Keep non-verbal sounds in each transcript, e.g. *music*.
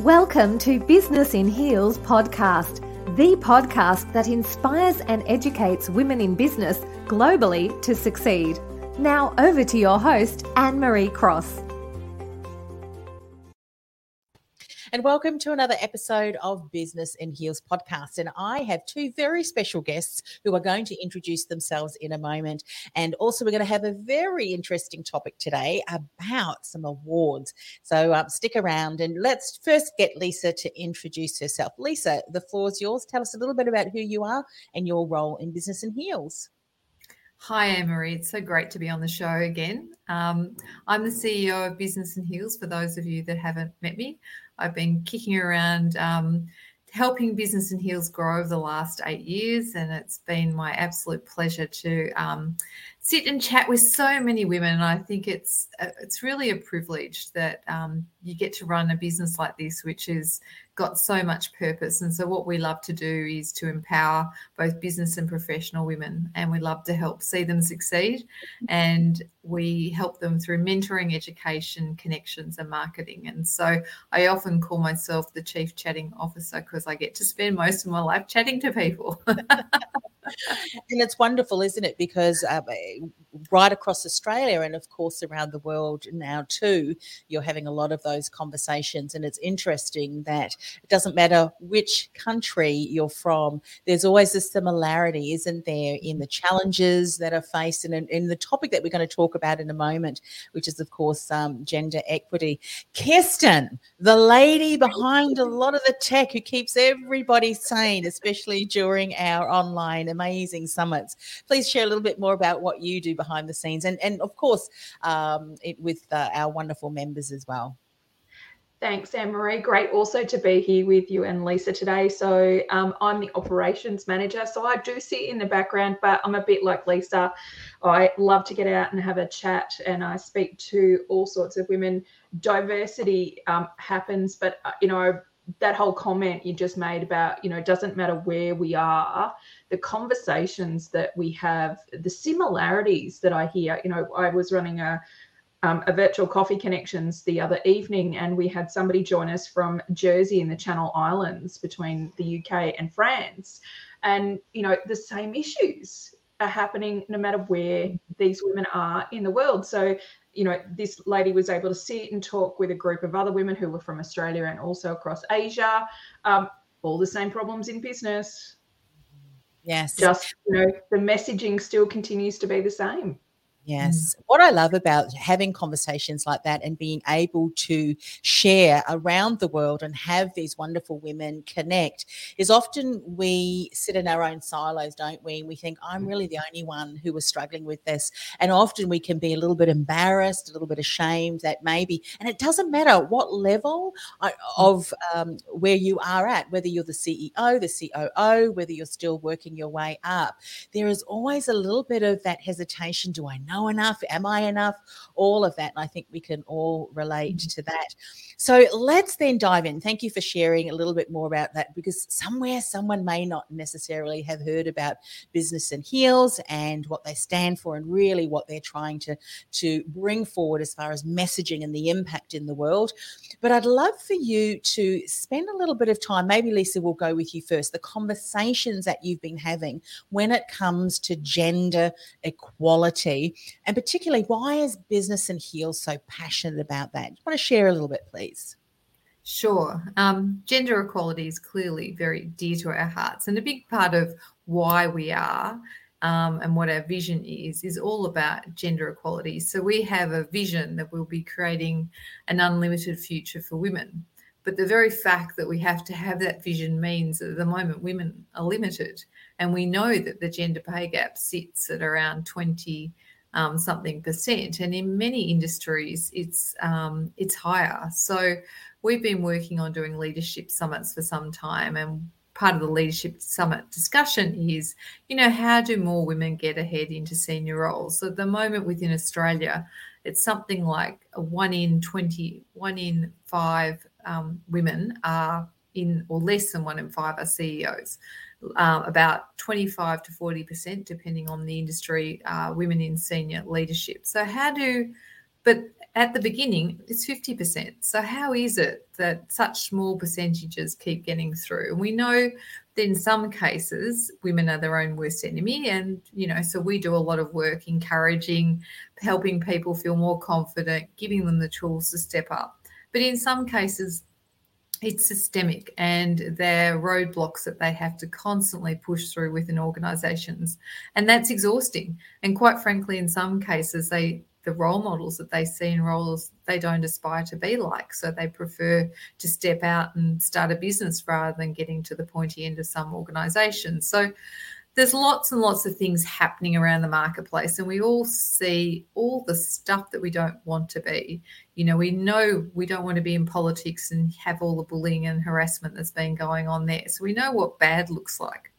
Welcome to Business in Heels podcast, the podcast that inspires and educates women in business globally to succeed. Now, over to your host, Anne Marie Cross. And welcome to another episode of Business in Heels podcast. And I have two very special guests who are going to introduce themselves in a moment. And also, we're going to have a very interesting topic today about some awards. So um, stick around and let's first get Lisa to introduce herself. Lisa, the floor is yours. Tell us a little bit about who you are and your role in Business in Heels. Hi, Anne Marie. It's so great to be on the show again. Um, I'm the CEO of Business in Heels for those of you that haven't met me. I've been kicking around um, helping Business in Heels grow over the last eight years, and it's been my absolute pleasure to um, sit and chat with so many women. And I think it's uh, it's really a privilege that um, you get to run a business like this, which has got so much purpose. And so, what we love to do is to empower both business and professional women, and we love to help see them succeed. And we help them through mentoring, education, connections, and marketing. And so, I often call myself the chief chatting officer because I get to spend most of my life chatting to people. *laughs* and it's wonderful, isn't it? Because uh, right across Australia and, of course, around the world now, too, you're having a lot of those conversations. And it's interesting that it doesn't matter which country you're from, there's always a similarity, isn't there, in the challenges that are faced and in, in the topic that we're going to talk about in a moment, which is, of course, um, gender equity. Kirsten, the lady behind a lot of the tech who keeps everybody sane, especially during our online amazing summits. Please share a little bit more about what you do behind the scenes and, and of course, um, it, with uh, our wonderful members as well. Thanks, Anne Marie. Great also to be here with you and Lisa today. So, um, I'm the operations manager. So, I do sit in the background, but I'm a bit like Lisa. I love to get out and have a chat, and I speak to all sorts of women. Diversity um, happens, but, uh, you know, that whole comment you just made about, you know, it doesn't matter where we are, the conversations that we have, the similarities that I hear. You know, I was running a um, a virtual coffee connections the other evening, and we had somebody join us from Jersey in the Channel Islands between the UK and France. And, you know, the same issues are happening no matter where these women are in the world. So, you know, this lady was able to sit and talk with a group of other women who were from Australia and also across Asia. Um, all the same problems in business. Yes. Just, you know, the messaging still continues to be the same. Yes. Mm. What I love about having conversations like that and being able to share around the world and have these wonderful women connect is often we sit in our own silos, don't we? And we think, I'm mm. really the only one who was struggling with this. And often we can be a little bit embarrassed, a little bit ashamed that maybe, and it doesn't matter what level mm. of um, where you are at, whether you're the CEO, the COO, whether you're still working your way up, there is always a little bit of that hesitation. Do I know? Know enough? Am I enough? All of that. And I think we can all relate mm-hmm. to that. So let's then dive in. Thank you for sharing a little bit more about that because somewhere someone may not necessarily have heard about Business in Heels and what they stand for and really what they're trying to, to bring forward as far as messaging and the impact in the world. But I'd love for you to spend a little bit of time. Maybe Lisa will go with you first. The conversations that you've been having when it comes to gender equality And particularly, why is Business in Heels so passionate about that? You want to share a little bit, please? Sure. Um, gender equality is clearly very dear to our hearts, and a big part of why we are um, and what our vision is is all about gender equality. So we have a vision that we'll be creating an unlimited future for women. But the very fact that we have to have that vision means that at the moment women are limited. And we know that the gender pay gap sits at around 20 um, something percent. And in many industries, it's um, it's higher. So we've been working on doing leadership summits for some time. And part of the leadership summit discussion is, you know, how do more women get ahead into senior roles? So at the moment within Australia, it's something like one in 20, one in five um, women are in, or less than one in five are CEOs. Um, about 25 to 40%, depending on the industry, uh, women in senior leadership. So, how do, but at the beginning, it's 50%. So, how is it that such small percentages keep getting through? And we know that in some cases, women are their own worst enemy. And, you know, so we do a lot of work encouraging, helping people feel more confident, giving them the tools to step up. But in some cases, it's systemic and there are roadblocks that they have to constantly push through within organizations. And that's exhausting. And quite frankly, in some cases, they the role models that they see in roles they don't aspire to be like. So they prefer to step out and start a business rather than getting to the pointy end of some organizations. So there's lots and lots of things happening around the marketplace and we all see all the stuff that we don't want to be. You know we know we don't want to be in politics and have all the bullying and harassment that's been going on there so we know what bad looks like.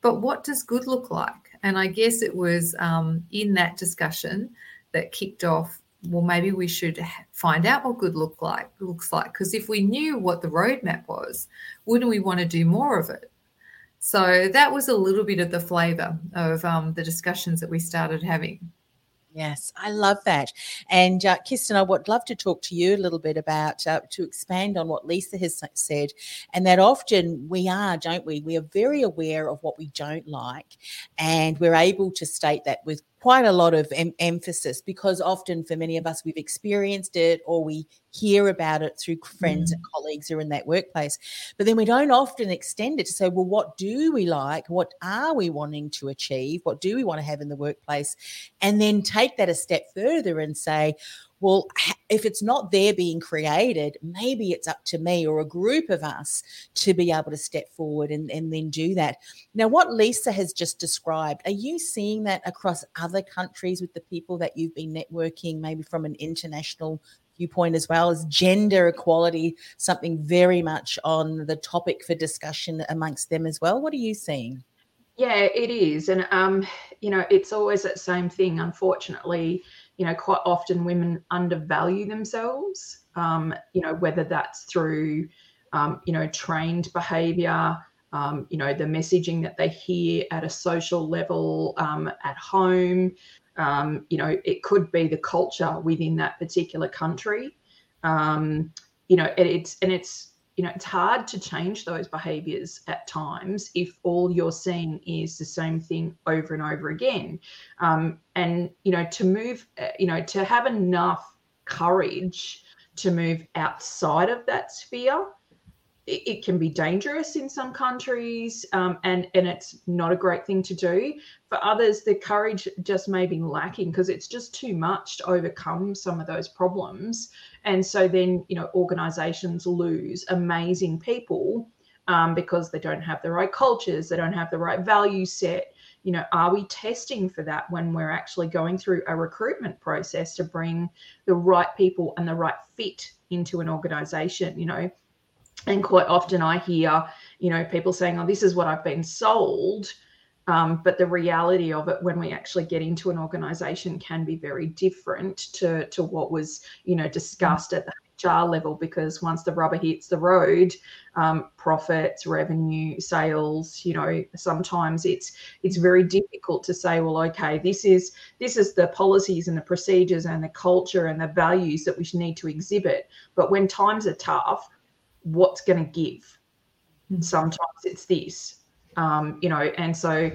But what does good look like? And i guess it was um, in that discussion that kicked off well maybe we should find out what good look like looks like because if we knew what the roadmap was wouldn't we want to do more of it so that was a little bit of the flavour of um, the discussions that we started having. Yes, I love that. And uh, Kirsten, I would love to talk to you a little bit about uh, to expand on what Lisa has said, and that often we are, don't we? We are very aware of what we don't like, and we're able to state that with quite a lot of em- emphasis because often for many of us we've experienced it or we hear about it through friends mm. and colleagues who are in that workplace. But then we don't often extend it to say well what do we like? What are we wanting to achieve? What do we want to have in the workplace? And then take that a step further and say well, if it's not there being created, maybe it's up to me or a group of us to be able to step forward and, and then do that. Now, what Lisa has just described, are you seeing that across other countries with the people that you've been networking, maybe from an international viewpoint as well as gender equality, something very much on the topic for discussion amongst them as well? What are you seeing? Yeah, it is. And, um, you know, it's always that same thing. Unfortunately, you know, quite often women undervalue themselves, um, you know, whether that's through, um, you know, trained behavior, um, you know, the messaging that they hear at a social level um, at home. Um, you know, it could be the culture within that particular country. Um, you know, it, it's, and it's, you know, it's hard to change those behaviors at times if all you're seeing is the same thing over and over again. Um, and, you know, to move, uh, you know, to have enough courage to move outside of that sphere it, it can be dangerous in some countries um, and and it's not a great thing to do. For others the courage just may be lacking because it's just too much to overcome some of those problems. And so then you know organizations lose amazing people um, because they don't have the right cultures they don't have the right value set. You know are we testing for that when we're actually going through a recruitment process to bring the right people and the right fit into an organization? You know and quite often I hear, you know, people saying, oh, this is what I've been sold. Um, but the reality of it when we actually get into an organization can be very different to, to what was, you know, discussed at the HR level because once the rubber hits the road, um, profits, revenue, sales, you know, sometimes it's it's very difficult to say, well, okay, this is this is the policies and the procedures and the culture and the values that we need to exhibit. But when times are tough, what's going to give. Mm-hmm. Sometimes it's this. Um, you know, and so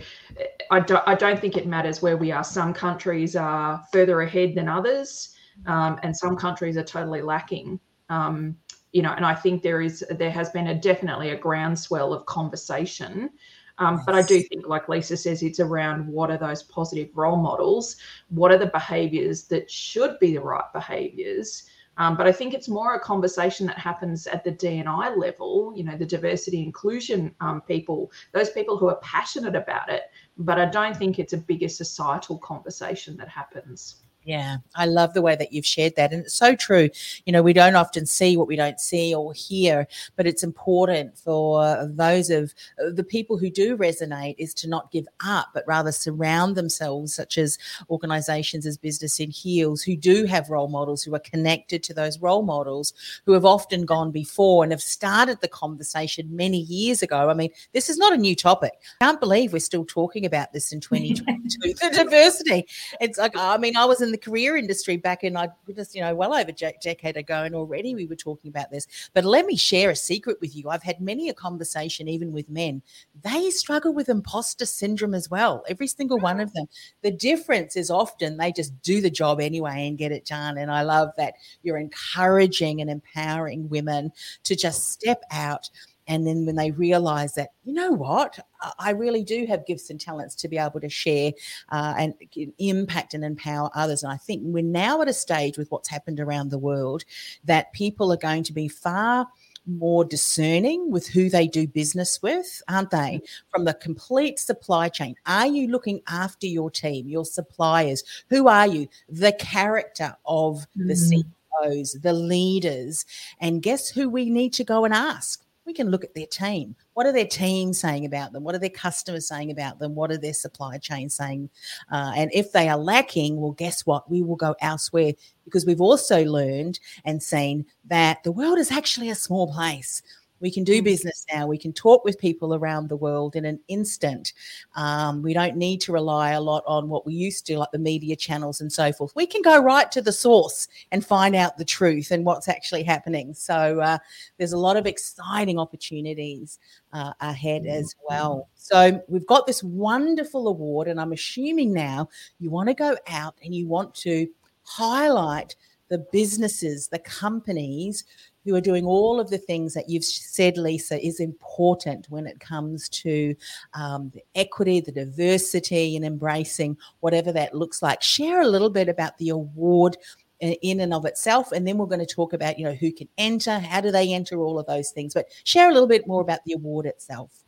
I don't, I don't think it matters where we are. Some countries are further ahead than others, um, and some countries are totally lacking. Um, you know, and I think there is there has been a definitely a groundswell of conversation. Um, yes. But I do think, like Lisa says, it's around what are those positive role models? What are the behaviors that should be the right behaviors? Um, but I think it's more a conversation that happens at the D&I level, you know, the diversity inclusion um, people, those people who are passionate about it. But I don't think it's a bigger societal conversation that happens. Yeah, I love the way that you've shared that. And it's so true. You know, we don't often see what we don't see or hear, but it's important for those of uh, the people who do resonate is to not give up, but rather surround themselves, such as organizations as Business in Heels, who do have role models, who are connected to those role models, who have often gone before and have started the conversation many years ago. I mean, this is not a new topic. I can't believe we're still talking about this in *laughs* 2022. the diversity. It's like, I mean, I was in the career industry back in, I just, you know, well over a decade ago, and already we were talking about this. But let me share a secret with you. I've had many a conversation, even with men. They struggle with imposter syndrome as well. Every single one of them. The difference is often they just do the job anyway and get it done. And I love that you're encouraging and empowering women to just step out and then when they realize that, you know what, I really do have gifts and talents to be able to share uh, and impact and empower others. And I think we're now at a stage with what's happened around the world that people are going to be far more discerning with who they do business with, aren't they? From the complete supply chain. Are you looking after your team, your suppliers? Who are you? The character of the mm-hmm. CEOs, the leaders. And guess who we need to go and ask? We can look at their team. What are their team saying about them? What are their customers saying about them? What are their supply chain saying? Uh, and if they are lacking, well, guess what? We will go elsewhere because we've also learned and seen that the world is actually a small place. We can do mm. business now. We can talk with people around the world in an instant. Um, we don't need to rely a lot on what we used to, like the media channels and so forth. We can go right to the source and find out the truth and what's actually happening. So uh, there's a lot of exciting opportunities uh, ahead mm. as well. So we've got this wonderful award, and I'm assuming now you want to go out and you want to highlight the businesses, the companies who are doing all of the things that you've said, Lisa, is important when it comes to um, the equity, the diversity, and embracing whatever that looks like. Share a little bit about the award in and of itself and then we're going to talk about you know who can enter how do they enter all of those things. But share a little bit more about the award itself.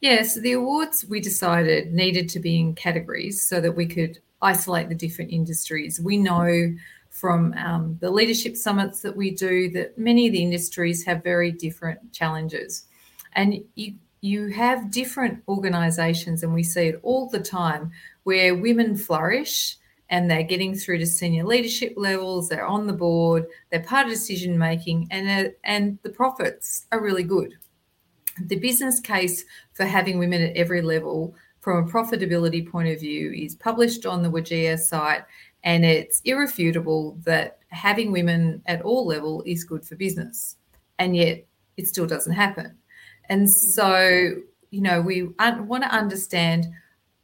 Yeah so the awards we decided needed to be in categories so that we could isolate the different industries. We know from um, the leadership summits that we do that many of the industries have very different challenges. And you, you have different organizations, and we see it all the time, where women flourish and they're getting through to senior leadership levels, they're on the board, they're part of decision making, and, uh, and the profits are really good. The business case for having women at every level from a profitability point of view is published on the WGEA site and it's irrefutable that having women at all level is good for business. And yet it still doesn't happen. And so, you know, we want to understand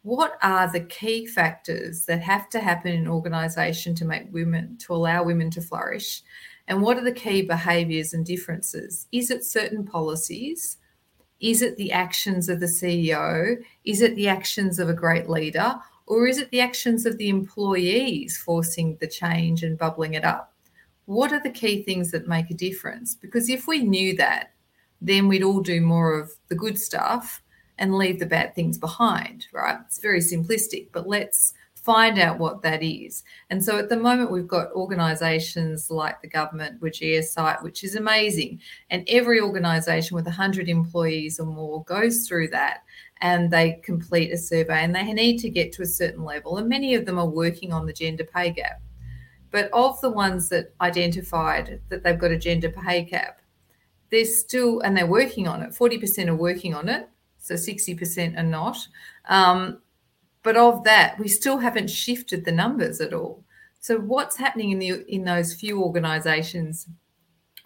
what are the key factors that have to happen in organization to make women to allow women to flourish and what are the key behaviors and differences is it certain policies is it the actions of the ceo is it the actions of a great leader or is it the actions of the employees forcing the change and bubbling it up? What are the key things that make a difference? Because if we knew that, then we'd all do more of the good stuff and leave the bad things behind, right? It's very simplistic, but let's find out what that is. And so at the moment, we've got organisations like the government, which which is amazing. And every organisation with 100 employees or more goes through that and they complete a survey and they need to get to a certain level. And many of them are working on the gender pay gap. But of the ones that identified that they've got a gender pay gap, there's still, and they're working on it, 40% are working on it, so 60% are not. Um, but of that, we still haven't shifted the numbers at all. So what's happening in the in those few organisations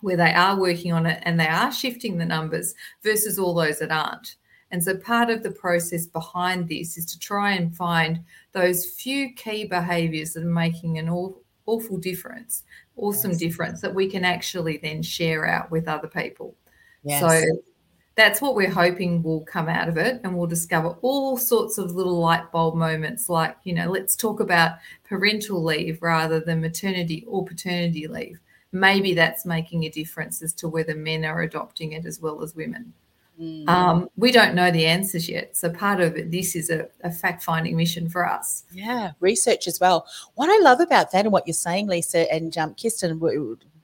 where they are working on it and they are shifting the numbers versus all those that aren't? And so part of the process behind this is to try and find those few key behaviors that are making an awful difference, awesome yes. difference that we can actually then share out with other people. Yes. So that's what we're hoping will come out of it and we'll discover all sorts of little light bulb moments like you know let's talk about parental leave rather than maternity or paternity leave. Maybe that's making a difference as to whether men are adopting it as well as women. Mm. um, we don't know the answers yet so part of it this is a, a fact finding mission for us. Yeah research as well. What i love about that and what you're saying lisa and um, kirsten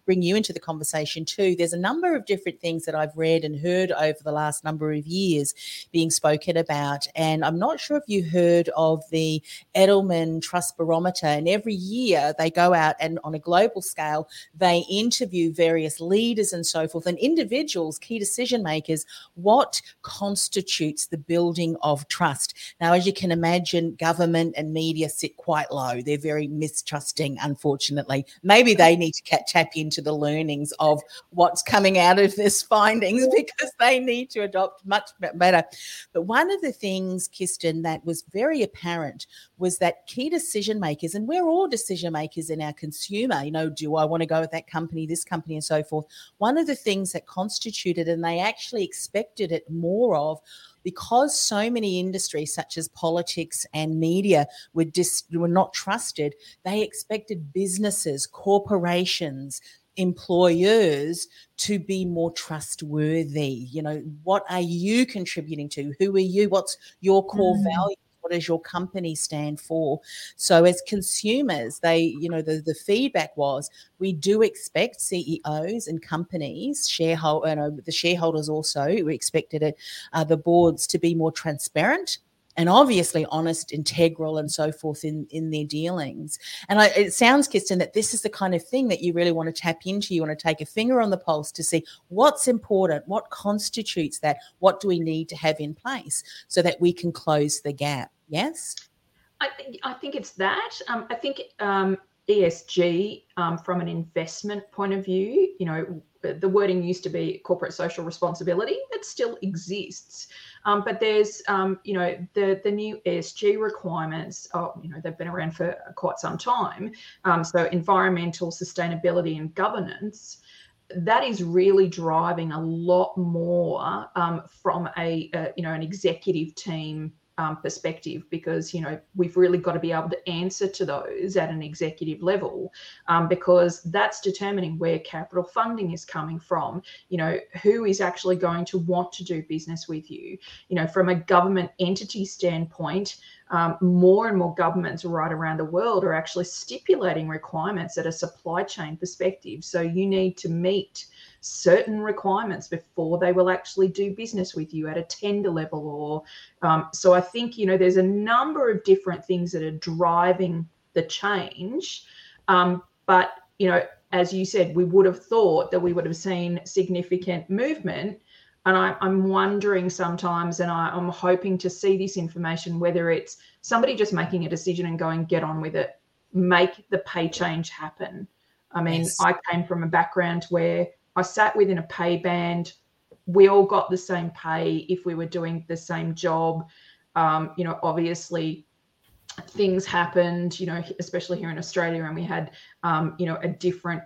bring you into the conversation too. There's a number of different things that I've read and heard over the last number of years being spoken about. And I'm not sure if you heard of the Edelman Trust Barometer. And every year they go out and on a global scale, they interview various leaders and so forth and individuals, key decision makers, what constitutes the building of trust. Now, as you can imagine, government and media sit quite low. They're very mistrusting, unfortunately. Maybe they need to tap into the learnings of what's coming out of this *laughs* findings because they need to adopt much better. But one of the things, Kirsten, that was very apparent was that key decision makers, and we're all decision makers in our consumer, you know, do I want to go with that company, this company, and so forth? One of the things that constituted, and they actually expected it more of, because so many industries such as politics and media were dis- were not trusted they expected businesses corporations employers to be more trustworthy. You know what are you contributing to? Who are you? What's your core mm. value what does your company stand for? So as consumers they you know the, the feedback was we do expect ceos and companies shareholder you know, the shareholders also we expected it uh, the boards to be more transparent and obviously honest, integral, and so forth in in their dealings. And I, it sounds, Kirsten, that this is the kind of thing that you really want to tap into. You want to take a finger on the pulse to see what's important, what constitutes that, what do we need to have in place so that we can close the gap. Yes. I think I think it's that. Um, I think um, ESG um, from an investment point of view, you know, the wording used to be corporate social responsibility. It still exists, um, but there's, um, you know, the the new ESG requirements. Oh, you know, they've been around for quite some time. Um, so environmental sustainability and governance. That is really driving a lot more um, from a, a you know an executive team um, perspective because you know we've really got to be able to answer to those at an executive level um, because that's determining where capital funding is coming from. You know who is actually going to want to do business with you? You know from a government entity standpoint um, more and more governments right around the world are actually stipulating requirements at a supply chain perspective. So you need to meet certain requirements before they will actually do business with you at a tender level or um, so i think you know there's a number of different things that are driving the change. Um, but you know as you said we would have thought that we would have seen significant movement and I, am wondering sometimes and I, i'm hoping to see this information whether it's somebody just making a decision and going get on with it make the pay change happen i mean yes. i came from a background where I sat within a pay band. We all got the same pay if we were doing the same job. Um, you know, obviously things happened, you know, especially here in Australia, and we had, um, you know, a different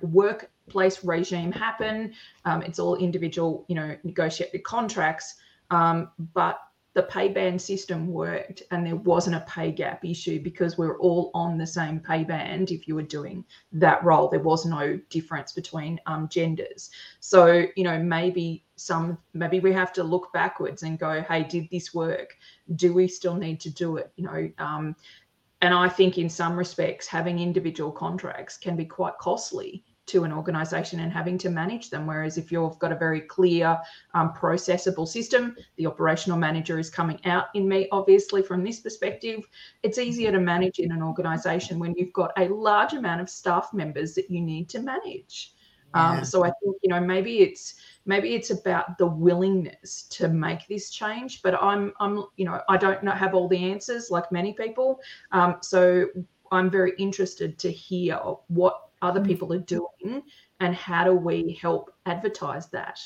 workplace regime happen. Um, it's all individual, you know, negotiated contracts. Um, but the pay band system worked and there wasn't a pay gap issue because we are all on the same pay band if you were doing that role. There was no difference between um, genders. So you know maybe some maybe we have to look backwards and go hey did this work? Do we still need to do it? You know um, and i think in some respects having individual contracts can be quite costly to an organization and having to manage them. Whereas if you've got a very clear, um, processable system, the operational manager is coming out in me, obviously, from this perspective, it's easier to manage in an organization when you've got a large amount of staff members that you need to manage. Um, yeah. Um, so I think, you know, maybe it's maybe it's about the willingness to make this change but i'm i'm you know i don't know, have all the answers like many people um, so i'm very interested to hear what other mm. people are doing and how do we help advertise that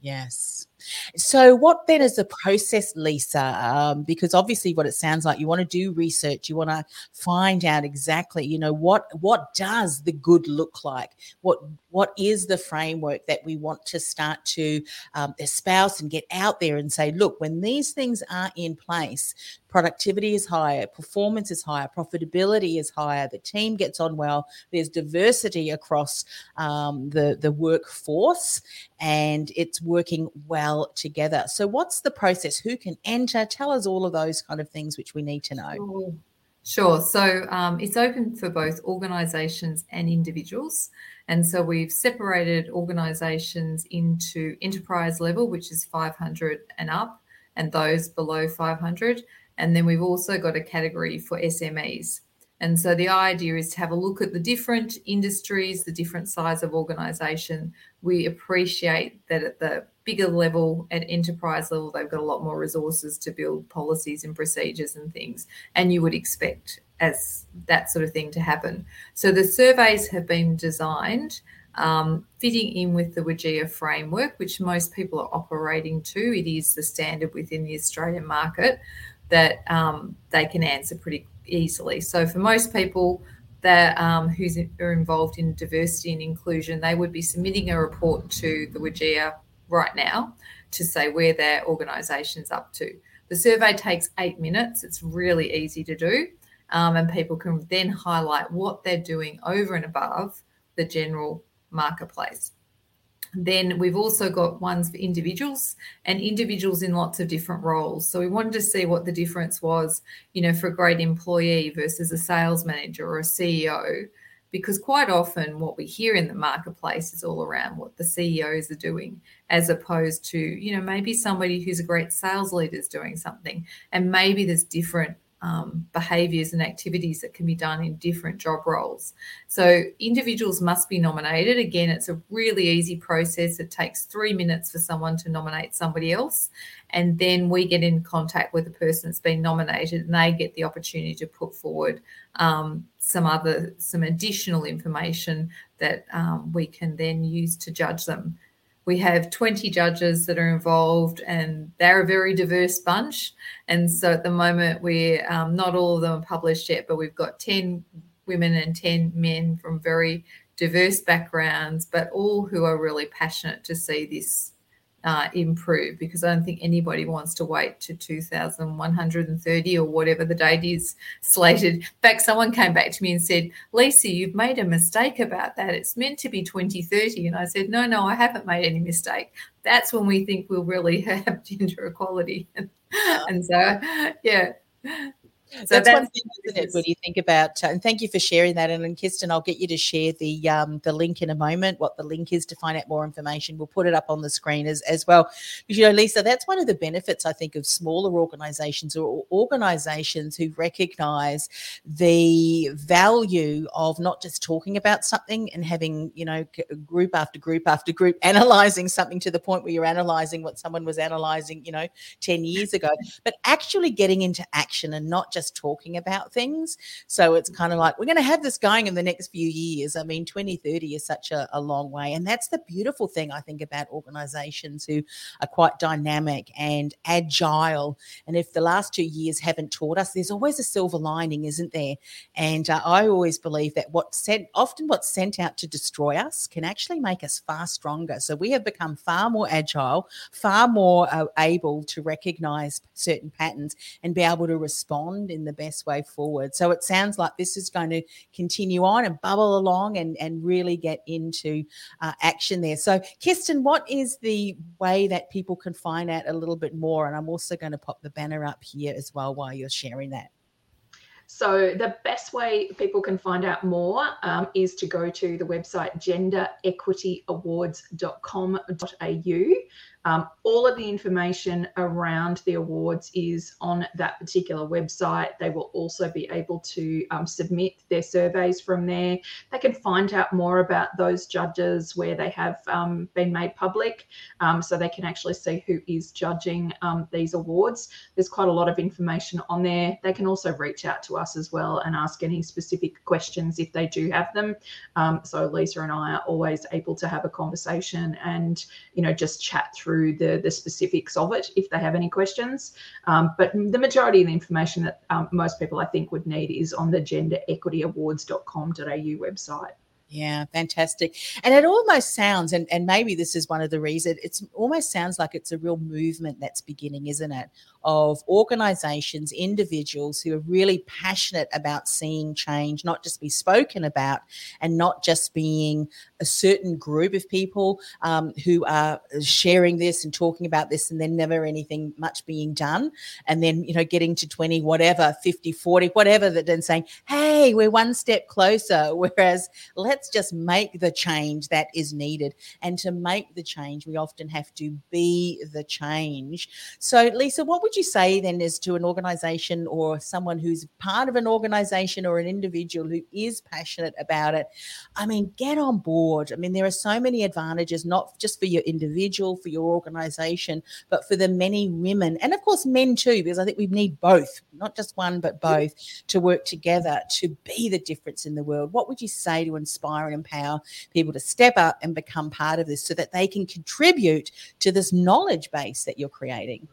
Yes. So, what then is the process, Lisa? Um, because obviously, what it sounds like, you want to do research, you want to find out exactly, you know, what what does the good look like? What what is the framework that we want to start to um, espouse and get out there and say, look, when these things are in place, productivity is higher, performance is higher, profitability is higher, the team gets on well, there's diversity across um, the, the workforce, and it's working well together. So, what's the process? Who can enter? Tell us all of those kind of things which we need to know. Sure. So um, it's open for both organisations and individuals. And so we've separated organisations into enterprise level, which is 500 and up, and those below 500. And then we've also got a category for SMEs. And so the idea is to have a look at the different industries, the different size of organization. We appreciate that at the bigger level, at enterprise level, they've got a lot more resources to build policies and procedures and things. And you would expect as that sort of thing to happen. So the surveys have been designed um, fitting in with the WGEA framework, which most people are operating to. It is the standard within the Australian market that um, they can answer pretty easily. So for most people that um, who are involved in diversity and inclusion, they would be submitting a report to the WGEA right now to say where their organisation's up to. The survey takes eight minutes. It's really easy to do. Um, and people can then highlight what they're doing over and above the general marketplace. Then we've also got ones for individuals and individuals in lots of different roles. So we wanted to see what the difference was, you know, for a great employee versus a sales manager or a CEO, because quite often what we hear in the marketplace is all around what the CEOs are doing, as opposed to, you know, maybe somebody who's a great sales leader is doing something, and maybe there's different um, behaviours and activities that can be done in different job roles. So individuals must be nominated. Again, it's a really easy process. It takes three minutes for someone to nominate somebody else. And then we get in contact with the person that's been nominated and they get the opportunity to put forward um, some other, some additional information that um, we can then use to judge them. We have 20 judges that are involved, and they're a very diverse bunch. And so at the moment, we're um, not all of them are published yet, but we've got 10 women and 10 men from very diverse backgrounds, but all who are really passionate to see this uh, improve because I don't think anybody wants to wait to 2130 or whatever the date is slated. In fact, someone came back to me and said, Lisa, you've made a mistake about that. It's meant to be 2030. And I said, no, no, I haven't made any mistake. That's when we think we'll really *laughs* have gender equality. *laughs* and so, yeah. So that's, that's, one thing, isn't it? When you think about, uh, and thank you for sharing that. And, and Kirsten, I'll get you to share the um, the link in a moment. What the link is to find out more information, we'll put it up on the screen as as well. Because, you know, Lisa, that's one of the benefits I think of smaller organisations or organisations who recognise the value of not just talking about something and having you know group after group after group *laughs* analysing something to the point where you're analysing what someone was analysing, you know, ten years ago, but actually getting into action and not just just talking about things. So it's kind of like, we're going to have this going in the next few years. I mean, 2030 is such a, a long way. And that's the beautiful thing, I think, about organizations who are quite dynamic and agile. And if the last two years haven't taught us, there's always a silver lining, isn't there? And uh, I always believe that what's sent, often what's sent out to destroy us can actually make us far stronger. So we have become far more agile, far more uh, able to recognize certain patterns and be able to respond in the best way forward. So it sounds like this is going to continue on and bubble along and, and really get into uh, action there. So, Kirsten, what is the way that people can find out a little bit more? And I'm also going to pop the banner up here as well while you're sharing that. So, the best way people can find out more um, is to go to the website genderequityawards.com.au. Um, all of the information around the awards is on that particular website. They will also be able to um, submit their surveys from there. They can find out more about those judges where they have um, been made public um, so they can actually see who is judging um, these awards. There's quite a lot of information on there. They can also reach out to us as well and ask any specific questions if they do have them. Um, so Lisa and I are always able to have a conversation and, you know, just chat through through the the specifics of it if they have any questions. Um, but the majority of the information that um, most people I think would need is on the genderequityawards.com.au website. Yeah, fantastic. And it almost sounds, and, and maybe this is one of the reasons, it's almost sounds like it's a real movement that's beginning, isn't it? Of organizations, individuals who are really passionate about seeing change, not just be spoken about and not just being a certain group of people um, who are sharing this and talking about this and then never anything much being done. And then, you know, getting to 20, whatever, 50, 40, whatever, that then saying, hey, we're one step closer. *laughs* Whereas let's just make the change that is needed. And to make the change, we often have to be the change. So, Lisa, what would you say then is to an organization or someone who's part of an organization or an individual who is passionate about it? I mean, get on board. I mean, there are so many advantages, not just for your individual, for your organization, but for the many women and, of course, men too, because I think we need both, not just one, but both to work together to be the difference in the world. What would you say to inspire? inspire and empower people to step up and become part of this so that they can contribute to this knowledge base that you're creating?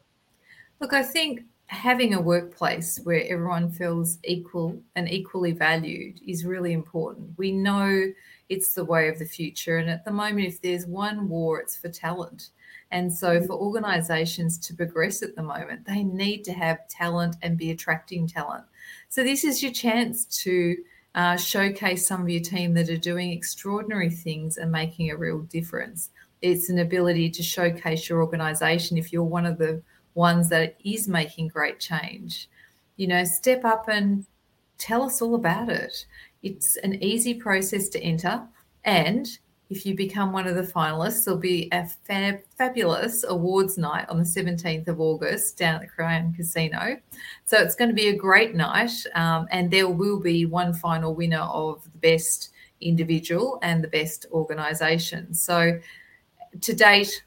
Look, I think having a workplace where everyone feels equal and equally valued is really important. We know it's the way of the future. And at the moment, if there's one war, it's for talent. And so, mm. for organizations to progress at the moment, they need to have talent and be attracting talent. So, this is your chance to uh, showcase some of your team that are doing extraordinary things and making a real difference. It's an ability to showcase your organization if you're one of the ones that is making great change. You know, step up and tell us all about it. It's an easy process to enter and if you become one of the finalists, there'll be a fab, fabulous awards night on the 17th of August down at the Crown Casino. So it's going to be a great night, um, and there will be one final winner of the best individual and the best organisation. So to date,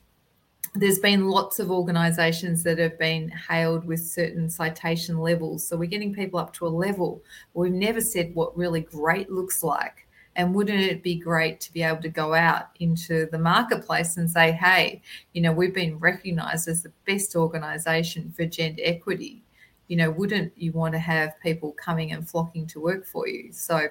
there's been lots of organisations that have been hailed with certain citation levels. So we're getting people up to a level. We've never said what really great looks like. And wouldn't it be great to be able to go out into the marketplace and say, hey, you know, we've been recognized as the best organization for gender equity you know, wouldn't you want to have people coming and flocking to work for you? So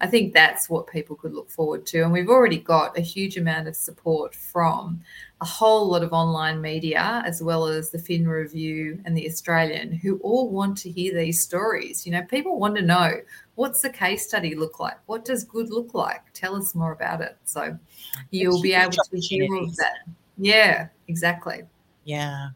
I think that's what people could look forward to. And we've already got a huge amount of support from a whole lot of online media, as well as the Fin Review and the Australian, who all want to hear these stories. You know, people want to know what's the case study look like? What does good look like? Tell us more about it. So you'll be able to hear all of that. Yeah, exactly. Yeah.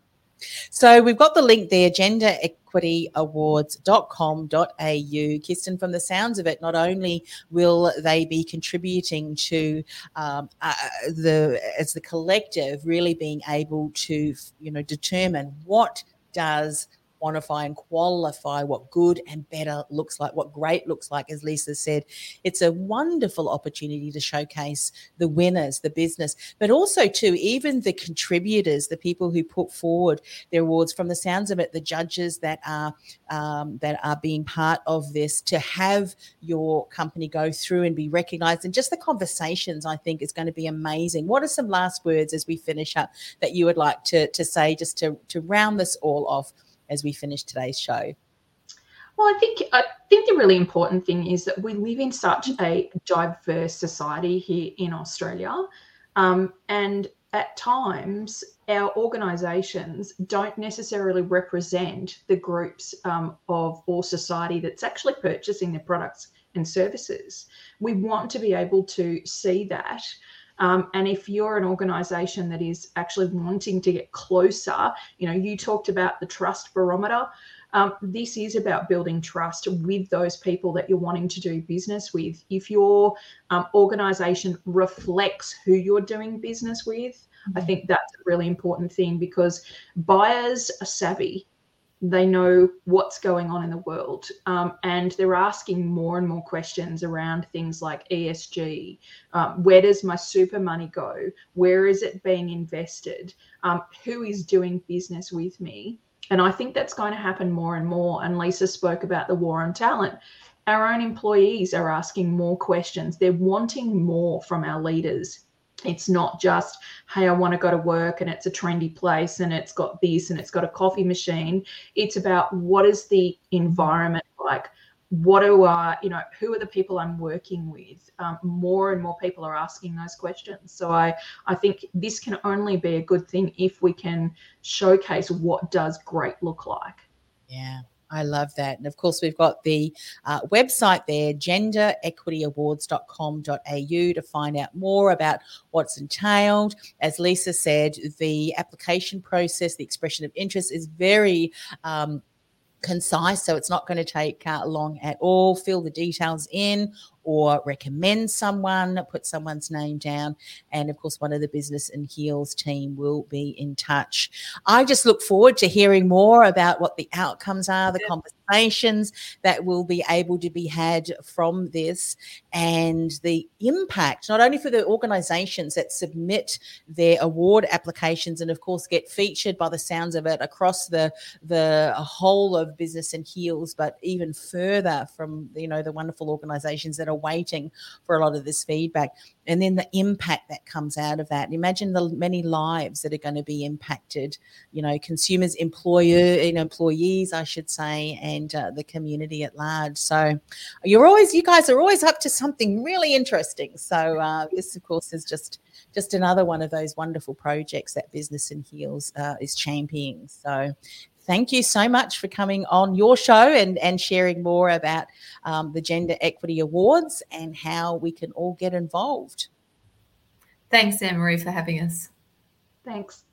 So we've got the link there, genderequityawards.com.au. Kirsten, from the sounds of it, not only will they be contributing to um, uh, the as the collective really being able to you know determine what does quantify and qualify what good and better looks like, what great looks like. As Lisa said, it's a wonderful opportunity to showcase the winners, the business, but also too even the contributors, the people who put forward their awards. From the sounds of it, the judges that are um, that are being part of this to have your company go through and be recognised, and just the conversations, I think, is going to be amazing. What are some last words as we finish up that you would like to to say, just to to round this all off? As we finish today's show? Well, I think I think the really important thing is that we live in such a diverse society here in Australia, um, and at times our organisations don't necessarily represent the groups um, of or society that's actually purchasing their products and services. We want to be able to see that um, and if you're an organization that is actually wanting to get closer, you know, you talked about the trust barometer. Um, this is about building trust with those people that you're wanting to do business with. If your um, organization reflects who you're doing business with, mm-hmm. I think that's a really important thing because buyers are savvy they know what's going on in the world um, and they're asking more and more questions around things like esg um, where does my super money go? Where is it being invested? Um, who is doing business with me? And i think that's going to happen more and more and lisa spoke about the war on talent. Our own employees are asking more questions. They're wanting more from our leaders it's not just hey i want to go to work and it's a trendy place and it's got this and it's got a coffee machine it's about what is the environment like what do I, you know, who are the people I'm working with? Um, more and more people are asking those questions. So I, I think this can only be a good thing if we can showcase what does great look like. Yeah. I love that. And of course, we've got the uh, website there, genderequityawards.com.au, to find out more about what's entailed. As Lisa said, the application process, the expression of interest is very um, concise, so it's not going to take uh, long at all. Fill the details in or recommend someone, put someone's name down. And of course, one of the Business in Heels team will be in touch. I just look forward to hearing more about what the outcomes are, the conversations that will be able to be had from this, and the impact, not only for the organizations that submit their award applications and, of course, get featured by the sounds of it across the, the whole of Business in Heels, but even further from, you know, the wonderful organizations that are waiting for a lot of this feedback. And then the impact that comes out of that. Imagine the many lives that are going to be impacted you know consumers employer and employees i should say and uh, the community at large. So you're always you guys are always up to something really interesting. So uh, this of course is just just another one of those wonderful projects that business in heels uh, is championing. So thank you so much for coming on your show and, and sharing more about um, the Gender Equity Awards and how we can all get involved. Thanks, Anne Marie, for having us. Thanks.